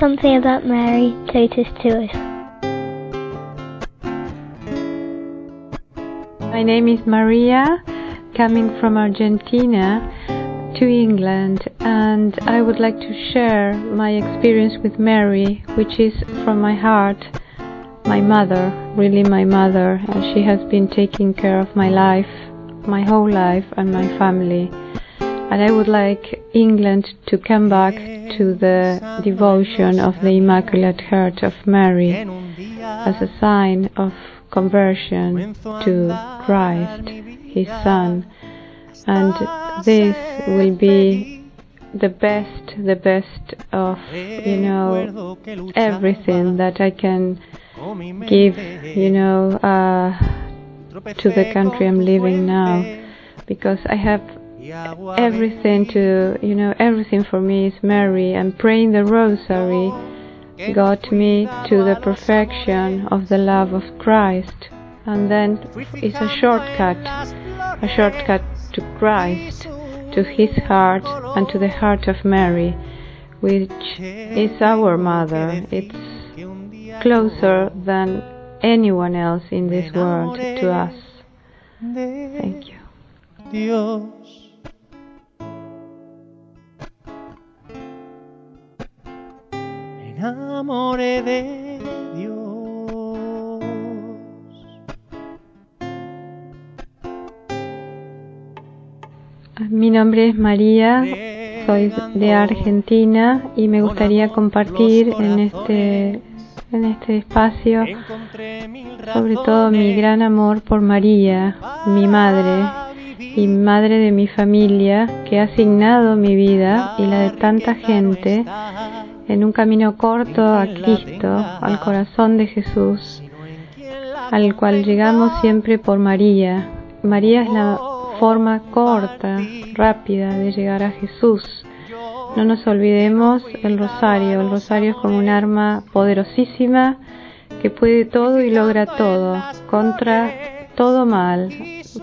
something about Mary Totus to us. My name is Maria, coming from Argentina to England, and I would like to share my experience with Mary, which is from my heart, my mother, really my mother, and she has been taking care of my life, my whole life, and my family. And I would like England to come back to the devotion of the Immaculate Heart of Mary as a sign of conversion to Christ, His Son. And this will be the best, the best of, you know, everything that I can give, you know, uh, to the country I'm living now. Because I have everything to, you know, everything for me is Mary and praying the rosary got me to the perfection of the love of Christ. And then it's a shortcut, a shortcut to Christ, to his heart and to the heart of Mary, which is our mother. It's closer than anyone else in this world to us. Thank you. Enamoré de Dios. Mi nombre es María, soy de Argentina y me gustaría compartir en este en este espacio sobre todo mi gran amor por María, mi madre y madre de mi familia que ha asignado mi vida y la de tanta gente en un camino corto a Cristo, al corazón de Jesús, al cual llegamos siempre por María. María es la forma corta, rápida de llegar a Jesús. No nos olvidemos el rosario. El rosario es como un arma poderosísima que puede todo y logra todo, contra todo mal,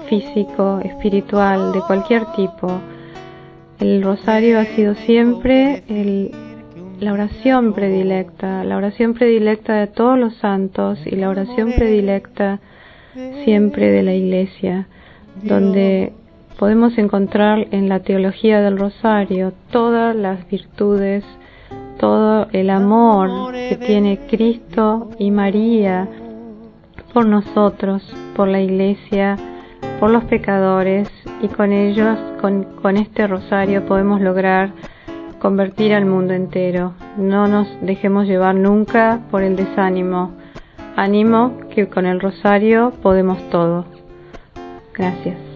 físico, espiritual, de cualquier tipo. El rosario ha sido siempre el, la oración predilecta, la oración predilecta de todos los santos y la oración predilecta siempre de la Iglesia, donde podemos encontrar en la teología del rosario todas las virtudes, todo el amor que tiene Cristo y María por nosotros, por la iglesia, por los pecadores y con ellos, con, con este rosario podemos lograr convertir al mundo entero. No nos dejemos llevar nunca por el desánimo. Ánimo que con el rosario podemos todo. Gracias.